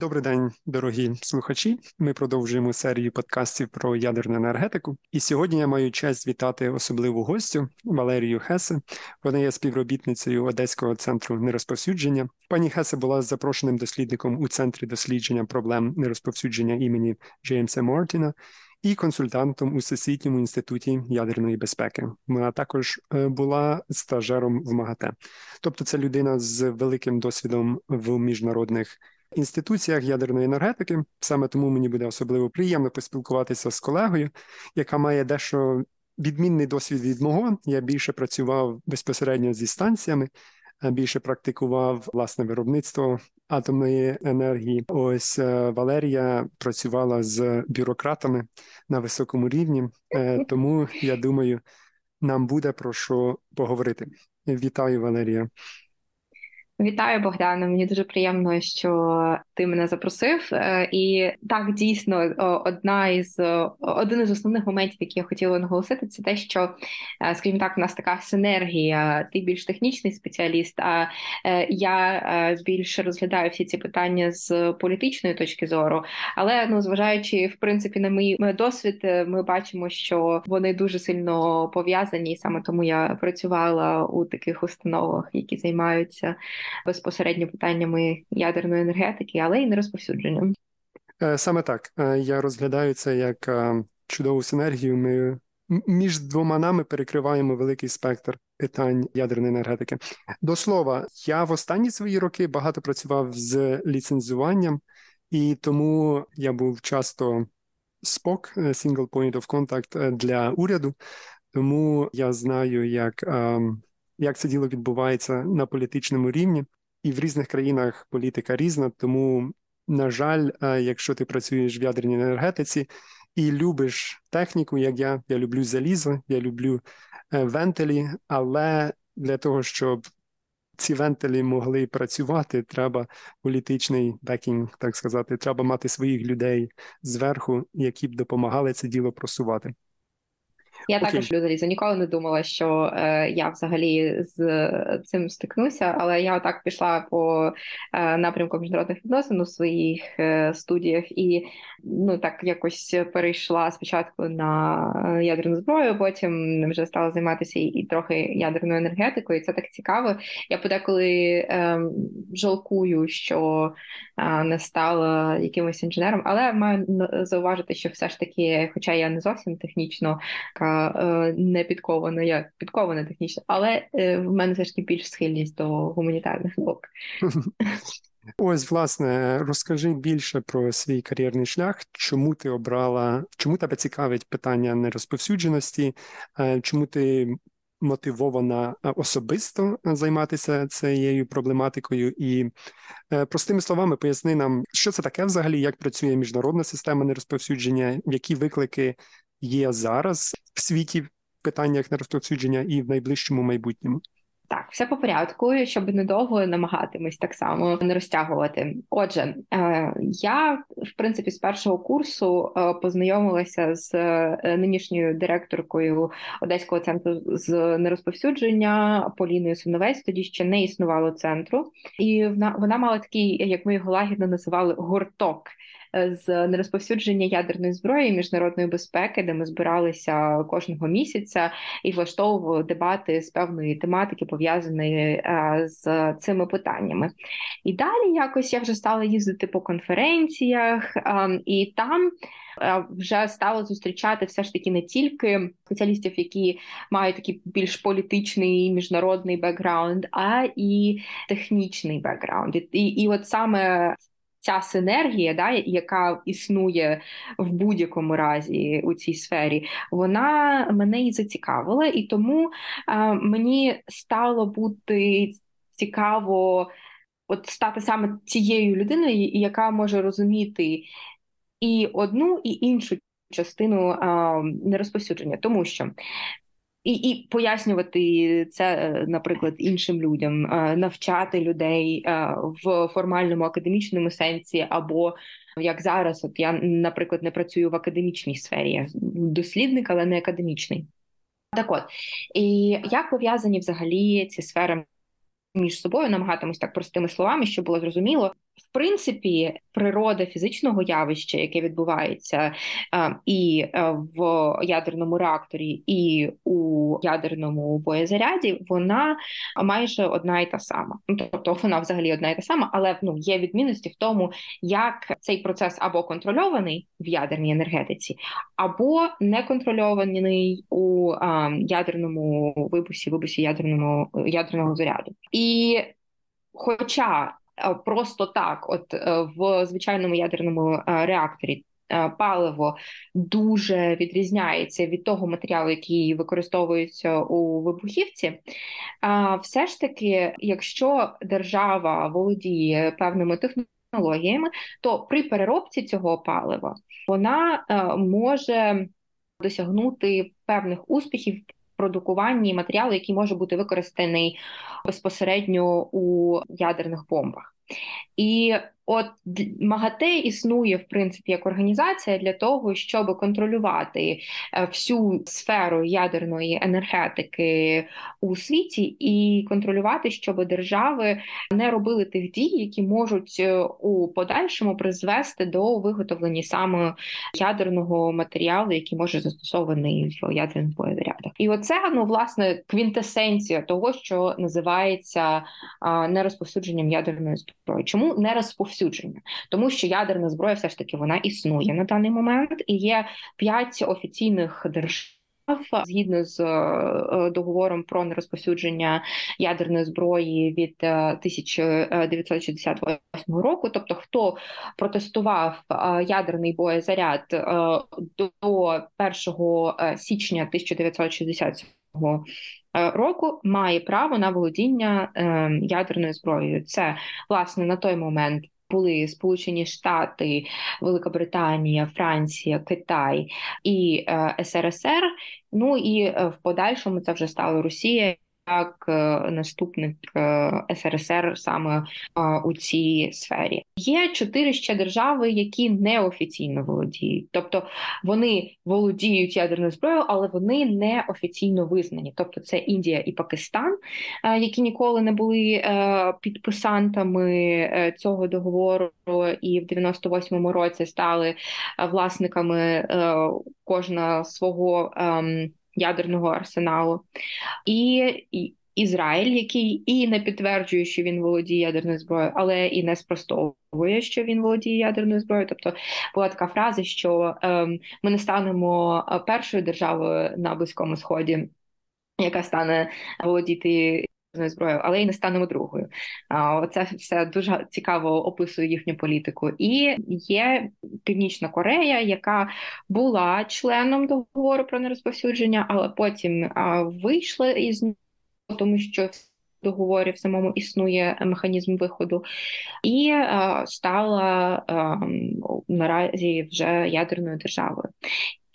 Добрий день, дорогі слухачі. Ми продовжуємо серію подкастів про ядерну енергетику. І сьогодні я маю честь вітати особливу гостю Валерію Хесе. Вона є співробітницею Одеського центру нерозповсюдження. Пані Хесе була запрошеним дослідником у центрі дослідження проблем нерозповсюдження імені Джеймса Мортіна і консультантом у Всесвітньому інституті ядерної безпеки. Вона також е, була стажером в МАГАТЕ. Тобто, це людина з великим досвідом в міжнародних інституціях ядерної енергетики. Саме тому мені буде особливо приємно поспілкуватися з колегою, яка має дещо відмінний досвід від мого. Я більше працював безпосередньо зі станціями, більше практикував власне виробництво атомної енергії. Ось е, Валерія працювала з бюрократами на високому рівні, е, тому я думаю, нам буде про що поговорити. Вітаю, Валерія. Вітаю, Богдане. Мені дуже приємно, що ти мене запросив. Е, і так дійсно одна із один із основних моментів, які я хотіла наголосити, це те, що, е, скажімо так, у нас така синергія. Ти більш технічний спеціаліст, а е, я більше розглядаю всі ці питання з політичної точки зору. Але ну, зважаючи в принципі на мій досвід, ми бачимо, що вони дуже сильно пов'язані, і саме тому я працювала у таких установах, які займаються безпосередньо питаннями ядерної енергетики, але й не розповсюдженням. Е, саме так е, я розглядаю це як е, чудову синергію. Ми між двома нами перекриваємо великий спектр питань ядерної енергетики. До слова, я в останні свої роки багато працював з ліцензуванням, і тому я був часто СПОК, Single Point of Contact для уряду. Тому я знаю, як ем, як це діло відбувається на політичному рівні, і в різних країнах політика різна. Тому, на жаль, е, якщо ти працюєш в ядерній енергетиці і любиш техніку, як я, я люблю залізо, я люблю е, вентилі, але для того, щоб ці вентилі могли працювати, треба політичний бекінг, так сказати, треба мати своїх людей зверху, які б допомагали це діло просувати. Я Окей. також залізо. Ніколи не думала, що е, я взагалі з цим стикнуся, але я отак пішла по е, напрямку міжнародних відносин у своїх е, студіях і ну так якось перейшла спочатку на ядерну зброю, потім вже стала займатися і, трохи ядерною енергетикою. і Це так цікаво. Я подеколи ем, жалкую, що е, не стала якимось інженером, але маю зауважити, що все ж таки, хоча я не зовсім технічно е, не підкована, я підкована технічно, але е, в мене все ж таки більш схильність до гуманітарних наук. Ось, власне, розкажи більше про свій кар'єрний шлях, чому ти обрала, чому тебе цікавить питання нерозповсюдженості, е, чому ти мотивована особисто займатися цією проблематикою, і простими словами поясни нам, що це таке взагалі, як працює міжнародна система нерозповсюдження, які виклики є зараз в світі в питаннях нерозповсюдження і в найближчому майбутньому. Так, все по порядку, щоб недовго намагатимось так само не розтягувати. Отже, е, я в принципі з першого курсу е, познайомилася з е, нинішньою директоркою Одеського центру з нерозповсюдження Поліною Синовець. Тоді ще не існувало центру, і вона вона мала такий, як ми його лагідно називали, гурток з нерозповсюдження ядерної зброї і міжнародної безпеки, де ми збиралися кожного місяця і влаштовували дебати з певної тематики, пов'язаної е, з цими питаннями. І далі якось я вже стала їздити по конференціях, ем, і там. Е, вже стало зустрічати все ж таки не тільки спеціалістів, які мають такий більш політичний міжнародний бекграунд, а і технічний бекграунд. І, і от саме ця синергія, да, яка існує в будь-якому разі у цій сфері, вона мене і зацікавила, і тому а, мені стало бути цікаво от стати саме цією людиною, яка може розуміти і одну, і іншу. Частину а, нерозповсюдження, тому що і і пояснювати це, е, наприклад, іншим людям, е, навчати людей е, в формальному академічному сенсі, або як зараз, от я, наприклад, не працюю в академічній сфері, я дослідник, але не академічний. Так от і як пов'язані взагалі ці сфери між собою, намагатимусь так простими словами, щоб було зрозуміло. В принципі, природа фізичного явища, яке відбувається і в ядерному реакторі, і у ядерному боєзаряді, вона майже одна і та сама. Ну, тобто вона взагалі одна і та сама, але ну є відмінності в тому, як цей процес або контрольований в ядерній енергетиці, або неконтрольований у а, ядерному вибусі, вибусі ядерному ядерного заряду. І хоча Е, просто так, от е, в звичайному ядерному е, реакторі. Паливо дуже відрізняється від того матеріалу, який використовується у вибухівці. Все ж таки, якщо держава володіє певними технологіями, то при переробці цього палива вона може досягнути певних успіхів продукуванні матеріалу, який може бути використаний безпосередньо у ядерних бомбах. І От МАГАТЕ існує в принципі як організація для того, щоб контролювати е, всю сферу ядерної енергетики у світі, і контролювати, щоб держави не робили тих дій, які можуть е, у подальшому призвести до виготовлення саме ядерного матеріалу, який може застосований в ядерних боєзарядах. І оце ну власне квінтесенція того, що називається нерозповсюдженням ядерної зброї. Чому не розповсюдження? Розповсюдження, тому що ядерна зброя все ж таки вона існує на даний момент, і є п'ять офіційних держав. Згідно з е, договором про нерозповсюдження ядерної зброї від 1968 е, року, тобто хто протестував е, ядерний боєзаряд до 1 січня 1967 року, має право на володіння ядерною зброєю. Це власне на той момент були Сполучені Штати, Велика Британія, Франція, Китай і е, СРСР. Ну і е, в подальшому це вже стало Росія як е, наступник е, СРСР саме е, у цій сфері. Є чотири ще держави, які неофіційно володіють, тобто вони володіють ядерною зброєю, але вони не офіційно визнані. Тобто, це Індія і Пакистан, які ніколи не були підписантами цього договору, і в 98-му році стали власниками кожна свого. Ядерного арсеналу, і Ізраїль, який і не підтверджує, що він володіє ядерною зброєю, але і не спростовує, що він володіє ядерною зброєю. Тобто була така фраза, що ем, ми не станемо е, першою державою на близькому сході, яка стане володіти зброєю, але й не станемо другою. Це все дуже цікаво описує їхню політику. І є Північна Корея, яка була членом договору про нерозповсюдження, але потім вийшла із нього, тому що в договорі в самому існує механізм виходу, і стала наразі вже ядерною державою.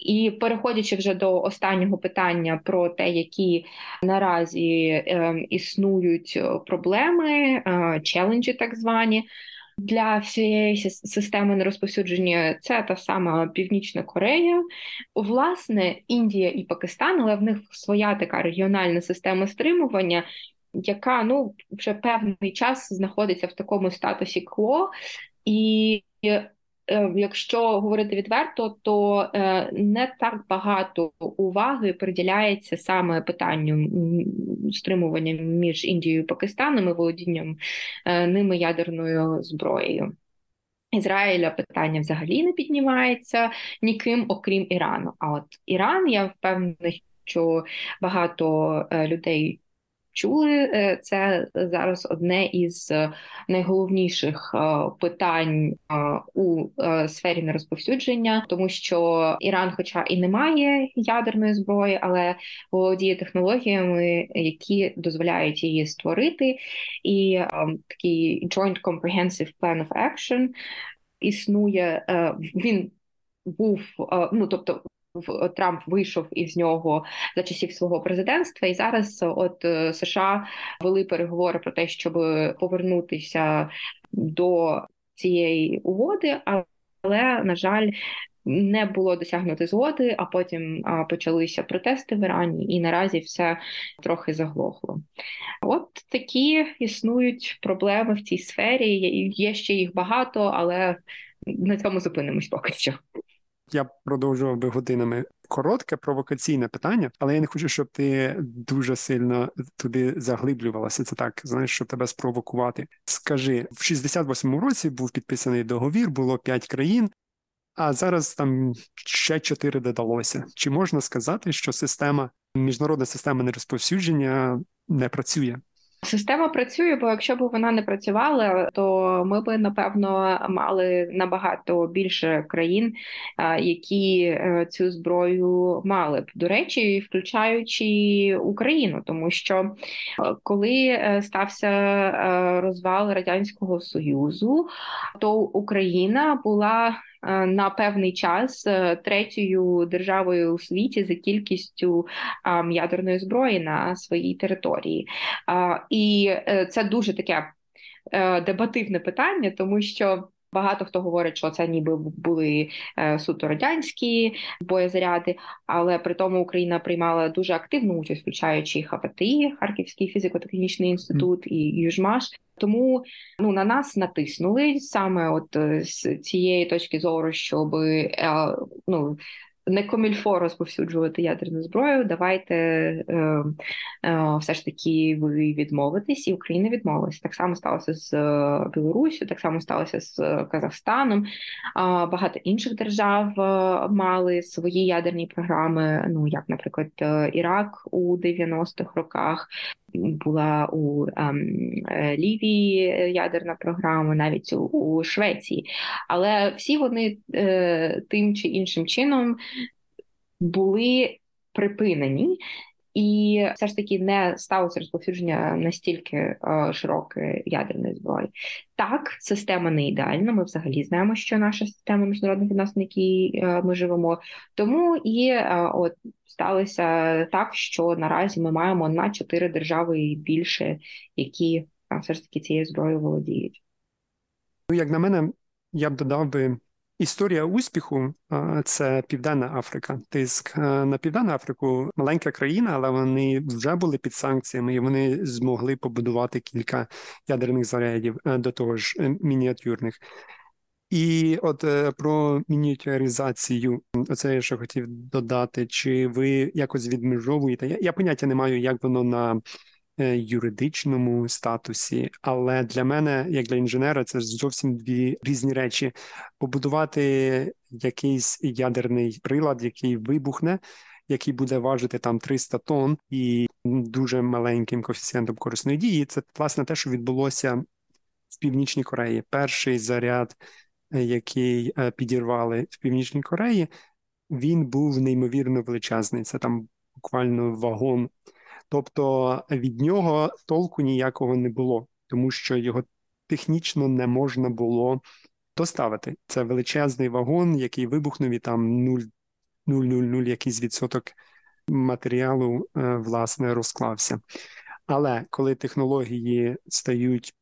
І переходячи вже до останнього питання про те, які наразі е, існують проблеми, е, челенджі, так звані. Для всієї системи нерозповсюдження це та сама Північна Корея, власне, Індія і Пакистан, але в них своя така регіональна система стримування, яка ну вже певний час знаходиться в такому статусі кво, і Е, якщо говорити відверто, то е, не так багато уваги приділяється саме питанню стримування між Індією і Пакистаном і володінням е, ними ядерною зброєю. Ізраїля питання взагалі не піднімається ніким, окрім Ірану. А от Іран, я впевнена, що багато людей чули, е, це зараз одне із е, найголовніших е, питань у сфері нерозповсюдження, тому що Іран, хоча і не має ядерної зброї, але володіє технологіями, які дозволяють її створити, і такий Joint Comprehensive Plan of Action існує. Він був ну тобто Трамп вийшов із нього за часів свого президентства, і зараз от е, США вели переговори про те, щоб повернутися до цієї угоди, але на жаль. Не було досягнути згоди, а потім а, почалися протести в Ірані, і наразі все трохи заглохло. От такі існують проблеми в цій сфері. Є ще їх багато, але на цьому зупинимось поки що. Я продовжував би годинами коротке провокаційне питання, але я не хочу, щоб ти дуже сильно туди заглиблювалася. Це так, знаєш, щоб тебе спровокувати. Скажи, в 68-му році був підписаний договір, було п'ять країн. А зараз там ще чотири додалося. Чи можна сказати, що система міжнародна система нерозповсюдження не працює? Система працює, бо якщо б вона не працювала, то ми б напевно мали набагато більше країн, які е, цю зброю мали б. До речі, включаючи Україну, тому що е, коли е, стався розвал радянського союзу, то Україна була на певний час е, третьою державою у світі за кількістю ядерної зброї на своїй території. І е, це дуже таке дебативне питання, тому що. Багато хто говорить, що це ніби були е, суто радянські боєзаряди, але при тому Україна приймала дуже активну участь, включаючи ХВТІ, Харківський фізико-технічний інститут і Южмаш. Тому ну на нас натиснули саме от е, з цієї точки зору, щоб е, ну не комільфо розповсюджувати ядерну зброю. Давайте е, е, все ж таки ви відмовитесь, і Україна відмовилася. Так само сталося з е, Білорусю, так само сталося з Казахстаном. Багато інших держав е, мали свої ядерні програми. Ну як, наприклад, Ірак у 90-х роках була у ем, е, Лівії ядерна програма, навіть у Швеції. Але всі вони е, тим чи іншим чином були припинені. І все ж таки не сталося розповсюдження настільки е, широке ядерної зброї. Так, система не ідеальна. Ми взагалі знаємо, що наша система міжнародних відносин, в якій е, ми живемо. Тому і е, от сталося так, що наразі ми маємо на чотири держави і більше, які е, все ж таки цією зброєю володіють. Ну, як на мене, я б додав би. Історія успіху це Південна Африка. Тиск на Південну Африку маленька країна, але вони вже були під санкціями і вони змогли побудувати кілька ядерних зарядів е, до того ж е, мініатюрних. І от е, про мініатюризацію, оце я ще хотів додати. Чи ви якось відмежовуєте? Я, я поняття не маю, як воно на юридичному статусі, але для мене, як для інженера, це зовсім дві різні речі. Побудувати якийсь ядерний прилад, який вибухне. Який буде важити там 300 тонн і дуже маленьким коефіцієнтом корисної дії, це власне те, що відбулося в Північній Кореї. Перший заряд, е, який е, підірвали в Північній Кореї, він був неймовірно величезний. Це там буквально вагон Тобто від нього толку ніякого не було, тому що його технічно не можна було доставити. Це величезний вагон, який вибухнув і там 0,000 якийсь відсоток матеріалу е, власне розклався. Але коли технології стають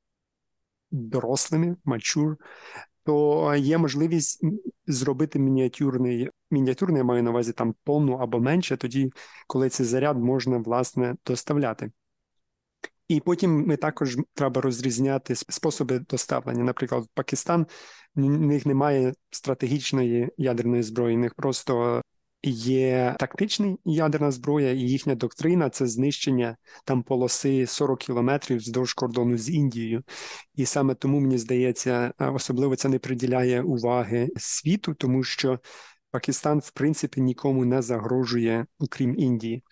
дорослими, мачур, то є можливість зробити мініатюрний мініатюрний, я маю на увазі там тонну або менше, тоді, коли цей заряд можна власне доставляти. І потім ми також треба розрізняти способи доставлення. Наприклад, Пакистан в них немає стратегічної ядерної зброї, в них просто Є тактична ядерна зброя, і їхня доктрина це знищення там полоси 40 кілометрів вздовж кордону з Індією. І саме тому мені здається, особливо це не приділяє уваги світу, тому що Пакистан, в принципі, нікому не загрожує, окрім Індії.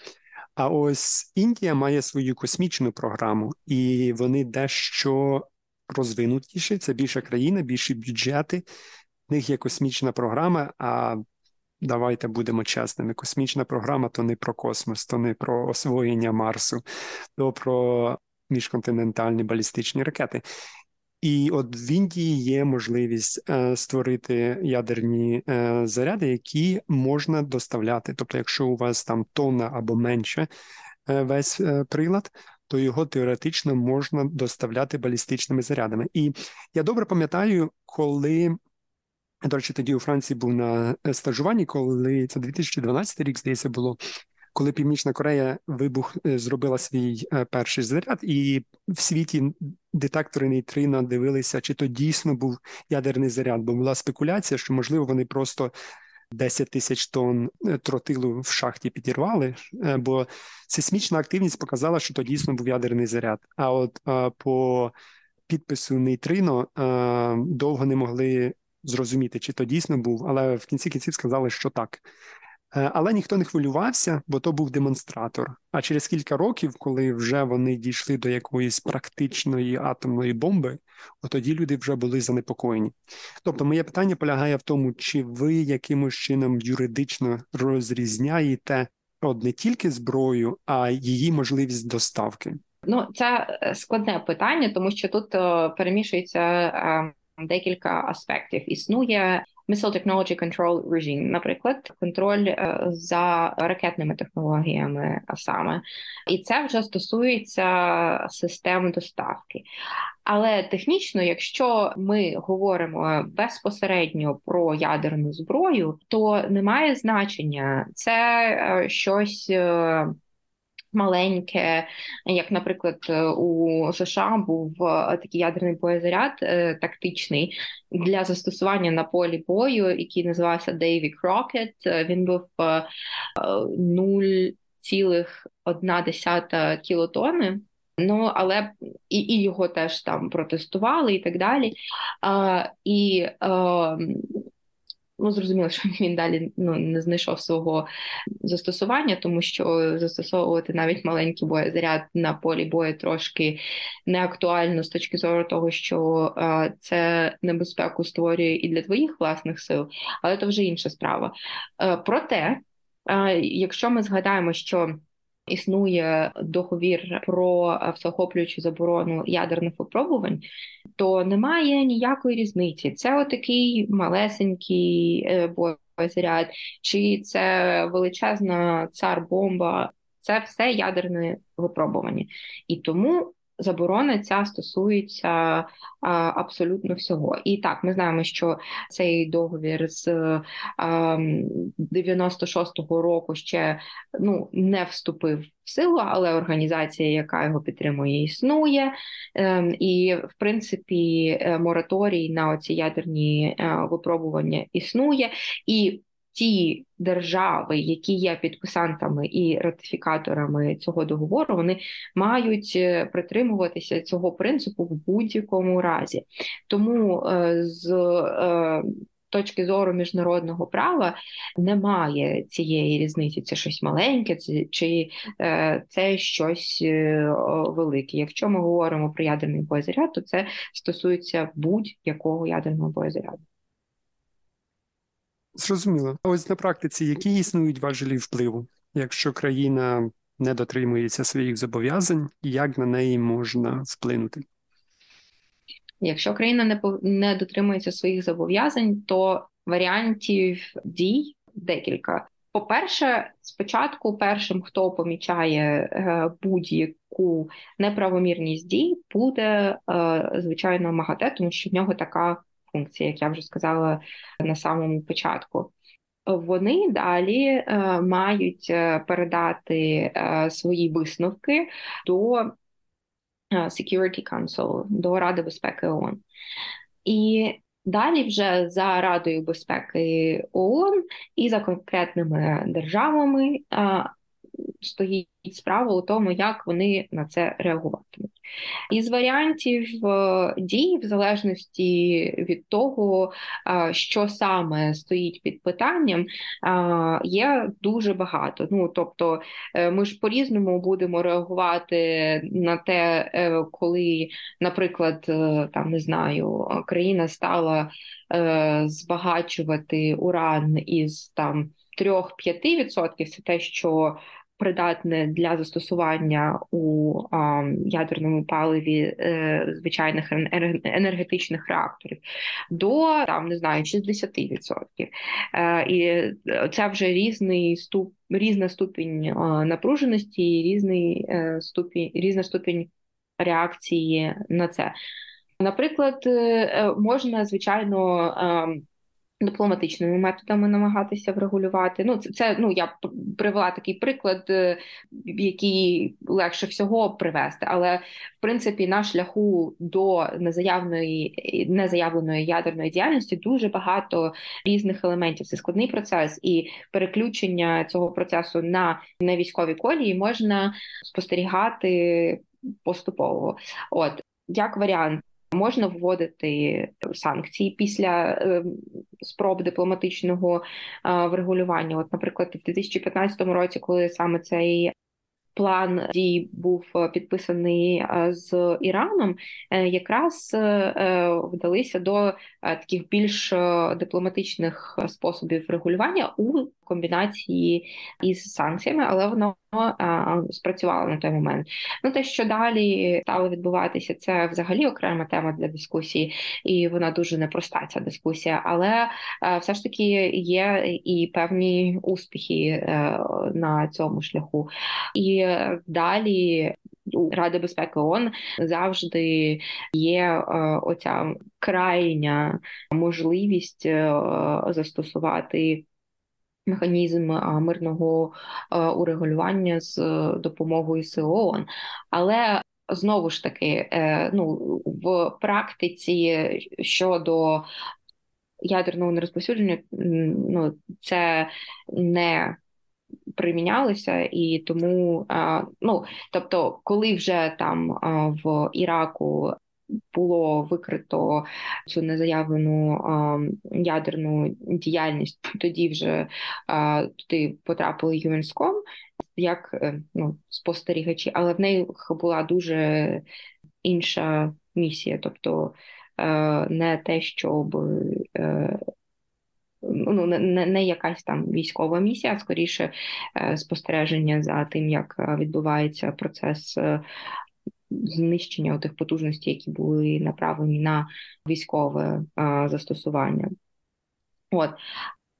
А ось Індія має свою космічну програму, і вони дещо розвинутіші. Це більша країна, більші бюджети. В них є космічна програма. а Давайте будемо чесними. Космічна програма то не про космос, то не про освоєння Марсу, то про міжконтинентальні балістичні ракети. І от в Індії є можливість е, створити ядерні е, заряди, які можна доставляти. Тобто, якщо у вас там тонна або менше е, весь е, прилад, то його теоретично можна доставляти балістичними зарядами. І я добре пам'ятаю, коли до речі, тоді у Франції був на е, стажуванні, коли це 2012 рік, здається, було. коли Північна Корея вибух е, зробила свій е, перший заряд, і в світі детектори нейтрино дивилися, чи то дійсно був ядерний заряд, бо була спекуляція, що можливо вони просто 10 тисяч тонн тротилу в шахті підірвали, бо сейсмічна активність показала, що то дійсно був ядерний заряд. А от по підпису нейтрино довго не могли зрозуміти, чи то дійсно був, але в кінці кінців сказали, що так. Е, але ніхто не хвилювався, бо то був демонстратор. А через кілька років, коли вже вони дійшли до якоїсь практичної атомної бомби, тоді люди вже були занепокоєні. Тобто, моє питання полягає в тому, чи ви якимось чином юридично розрізняєте от не тільки зброю, а її можливість доставки. Ну, це е, складне питання, тому що тут е, перемішується декілька аспектів. Існує Missile Technology Control Regime, наприклад, контроль е, за ракетними технологіями, саме, і це вже стосується систем доставки. Але технічно, якщо ми говоримо безпосередньо про ядерну зброю, то немає значення це е, щось. Е, маленьке, як, наприклад, у США був е, такий ядерний боєзаряд е, тактичний для застосування на полі бою, який називався Davy Crockett. Він був 0,1 е, кілотони. Ну, але і і його теж там протестували і так далі. А, І а, Ну, зрозуміло, що він далі ну, не знайшов свого застосування, тому що застосовувати навіть маленький боєзаряд на полі бою трошки не актуально з точки зору того, що е, це небезпеку створює і для твоїх власних сил, але це вже інша справа. Е, проте, е, якщо ми згадаємо, що існує договір про всеохоплюючу заборону ядерних випробувань, то немає ніякої різниці. Це отакий малесенький е, боєзаряд, чи це величезна цар-бомба. Це все ядерне випробування. І тому заборона ця стосується абсолютно всього. І так, ми знаємо, що цей договір з а, 96-го року ще ну не вступив в силу, але організація, яка його підтримує, існує. Ем, і в принципі е, мораторій на оці ядерні е, випробування існує. І ті держави, які є підписантами і ратифікаторами цього договору, вони мають е, притримуватися цього принципу в будь-якому разі. Тому е, з е, Точки зору міжнародного права немає цієї різниці. Це щось маленьке, чи це щось велике. Якщо ми говоримо про ядерний боєзаряд, то це стосується будь-якого ядерного боєзаряду. Зрозуміло. А ось на практиці, які існують важелі впливу, якщо країна не дотримується своїх зобов'язань, як на неї можна вплинути? Якщо країна не не дотримується своїх зобов'язань, то варіантів дій декілька. По-перше, спочатку, першим, хто помічає е, будь-яку неправомірність дій, буде е, звичайно МАГАТЕ, тому що в нього така функції, як я вже сказала на самому початку. Вони далі е, мають е, передати е, свої висновки до Security Council, до Ради безпеки ООН. І далі, вже за Радою безпеки ООН і за конкретними державами стоїть справа у тому, як вони на це реагуватимуть. Із варіантів е, дій, в залежності від того, е, що саме стоїть під питанням, е, є дуже багато. Ну тобто, ми ж по різному будемо реагувати на те, коли, наприклад, там не знаю, країна стала збагачувати уран із там. 3-5% це те, що придатне для застосування у ядерному паливі е, звичайних енергетичних реакторів до там не знаю 60%. Е, і це вже різний ступ, різна ступінь е, напруженості, різний е, ступінь, різна ступінь реакції на це. Наприклад, е, можна звичайно. Дипломатичними методами намагатися врегулювати. Ну, це це ну я привела такий приклад, е, який легше всього привести. Але в принципі на шляху до незаявної незаявленої ядерної діяльності дуже багато різних елементів. Це складний процес, і переключення цього процесу на невійськові колії можна спостерігати поступово. От як варіант. Можна вводити санкції після е, спроб дипломатичного врегулювання. От, наприклад, в 2015 році, коли саме цей план дій був е, підписаний з Іраном, якраз вдалися до таких більш дипломатичних способів регулювання у комбінації із санкціями, але воно спрацювало на той момент. Ну те, що далі стало відбуватися, це взагалі окрема тема для дискусії, і вона дуже непроста. Ця дискусія, але все ж таки є і певні успіхи е, на цьому шляху. І далі. Ради безпеки ООН завжди є е, оця крайня можливість е, застосувати механізм мирного урегулювання з допомогою ООН. але знову ж таки, е, ну в практиці щодо ядерного нерозповсюдження, ну це не примінялося, і тому ну тобто, коли вже там в Іраку було викрито цю незаявлену ядерну діяльність, тоді вже туди потрапили ЮНСКОМ як е, ну, спостерігачі, але в неї була дуже інша місія, тобто е, не те, щоб е, ну, не, не якась там військова місія, а скоріше спостереження за тим, як відбувається процес знищення тих потужностей, які були направлені на військове застосування. От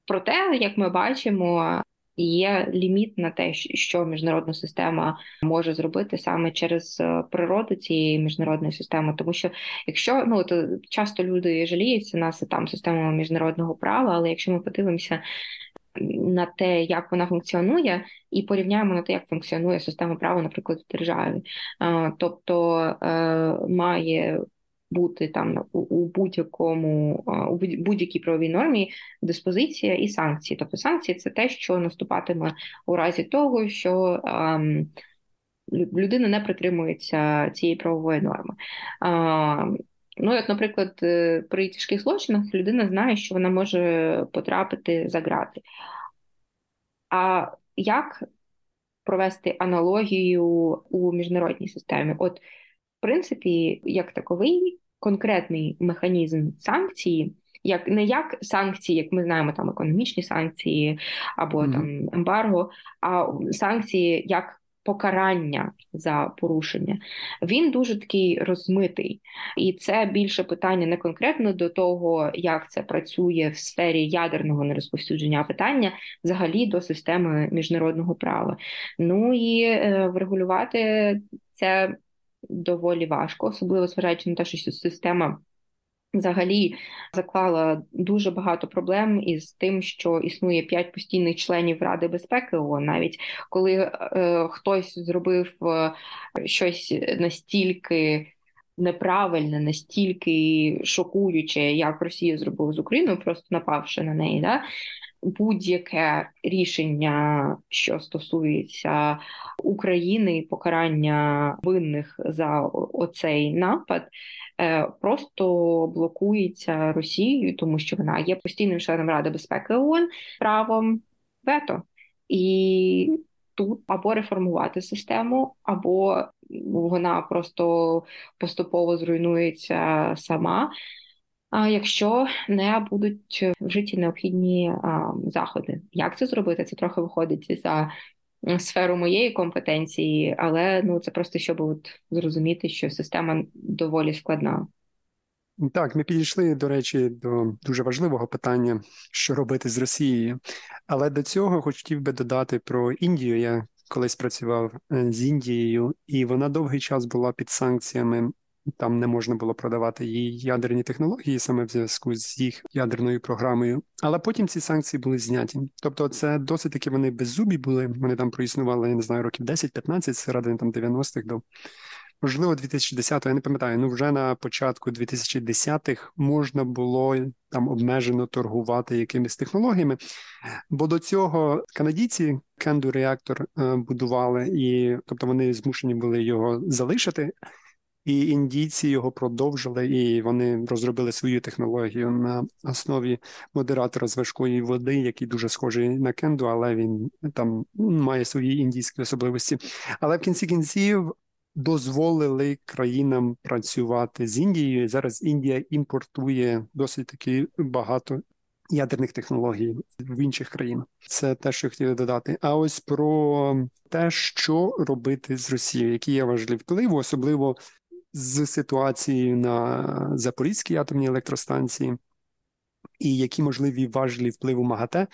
проте, як ми бачимо, є ліміт на те, що міжнародна система може зробити саме через е, природу цієї міжнародної системи, тому що якщо ну то часто люди жаліються на там систему міжнародного права, але якщо ми подивимося на те, як вона функціонує, і порівняємо на те, як функціонує система права, наприклад, в державі. Тобто е, має бути там у будь-якому у будь-якій правовій нормі диспозиція і санкції. Тобто санкції це те, що наступатиме у разі того, що людина не притримується цієї правової норми. Ну, от, наприклад, е, при тяжких злочинах людина знає, що вона може потрапити за грати. А як провести аналогію у міжнародній системі? От, в принципі, як таковий конкретний механізм санкції, як не як санкції, як ми знаємо, там економічні санкції або mm-hmm. там ембарго, а санкції як покарання за порушення, він дуже такий розмитий, і це більше питання не конкретно до того, як це працює в сфері ядерного нерозповсюдження, а питання взагалі до системи міжнародного права. Ну і е, врегулювати це доволі важко, особливо зважаючи на те, що система. Взагалі заклала дуже багато проблем із тим, що існує п'ять постійних членів Ради безпеки. ООН. навіть коли е, хтось зробив е, щось настільки неправильне, настільки шокуюче, як Росія зробила з Україною, просто напавши на неї. Да? Будь-яке рішення, що стосується України і покарання винних за оцей напад. Е, просто блокується Росією, тому що вона є постійним членом Ради безпеки ООН правом вето. І тут або реформувати систему, або вона просто поступово зруйнується сама. Якщо не будуть вжиті необхідні заходи, як це зробити? Це трохи виходить за сферу моєї компетенції, але ну це просто щоб от зрозуміти, що система доволі складна. Так, ми підійшли, до речі, до дуже важливого питання, що робити з Росією. Але до цього хотів би додати про Індію. Я колись працював е, з Індією, і вона довгий час була під санкціями там не можна було продавати її ядерні технології саме в зв'язку з їх ядерною програмою. Але потім ці санкції були зняті. Тобто, це досить таки вони беззубі були. Вони там проіснували, я не знаю, років 10-15, середини там 90-х до можливо, 2010-го, я не пам'ятаю. Ну вже на початку 2010-х можна було там обмежено торгувати якимись технологіями. Бо до цього канадійці кенду реактор будували, і тобто вони змушені були його залишити. І індійці його продовжили, і вони розробили свою технологію на основі модератора з важкої води, який дуже схожий на кенду, але він там має свої індійські особливості. Але в кінці кінців дозволили країнам працювати з Індією. Зараз Індія імпортує досить таки багато. Ядерних технологій в інших країнах це те, що хотіли додати. А ось про те, що робити з Росією, які є важливі впливи, особливо з ситуацією на Запорізькій атомній електростанції, і які можливі важливі впливи МАГАТЕ.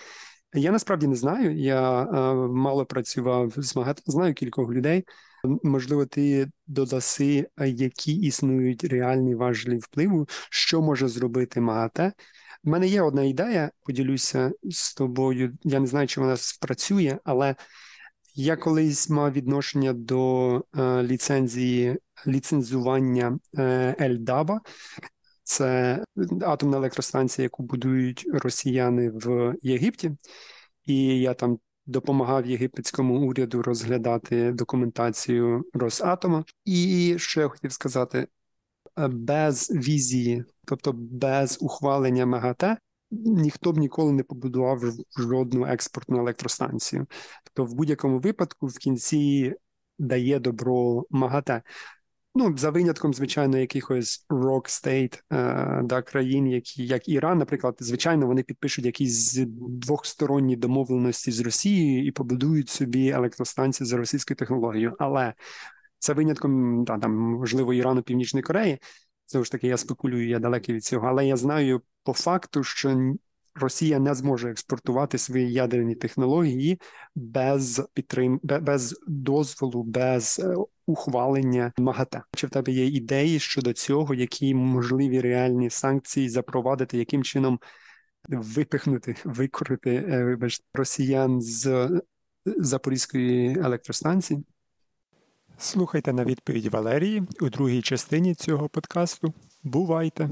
Я насправді не знаю. Я е, мало працював з МАГАТЕ, знаю кількох людей. Можливо, ти додаси, які існують реальні важливі впливи, що може зробити МАГАТЕ. У мене є одна ідея, поділюся з тобою. Я не знаю, чи вона спрацює, але я колись мав відношення до е, ліцензії ліцензування е, Ельдаба. Це атомна електростанція, яку будують росіяни в Єгипті, і я там допомагав єгипетському уряду розглядати документацію Росатома. І що я хотів сказати: без візії, тобто без ухвалення МАГАТЕ, ніхто б ніколи не побудував жодну експортну електростанцію. Тобто, в будь-якому випадку в кінці дає добро МАГАТЕ. Ну, за винятком, звичайно, якихось state е, да, країн, які як Іран, наприклад, звичайно, вони підпишуть якісь двохсторонні домовленості з Росією і побудують собі електростанції за російською технологією. Але за винятком да, там, можливо, Ірану, Північної Кореї. Знову ж таки, я спекулюю, я далекий від цього, але я знаю по факту, що Росія не зможе експортувати свої ядерні технології без підтрим... без дозволу, без е, ухвалення МАГАТЕ. Чи в тебе є ідеї щодо цього, які можливі реальні санкції запровадити, яким чином випихнути, викорити е, вибач, росіян з е, Запорізької електростанції? Слухайте на відповідь Валерії у другій частині цього подкасту. Бувайте!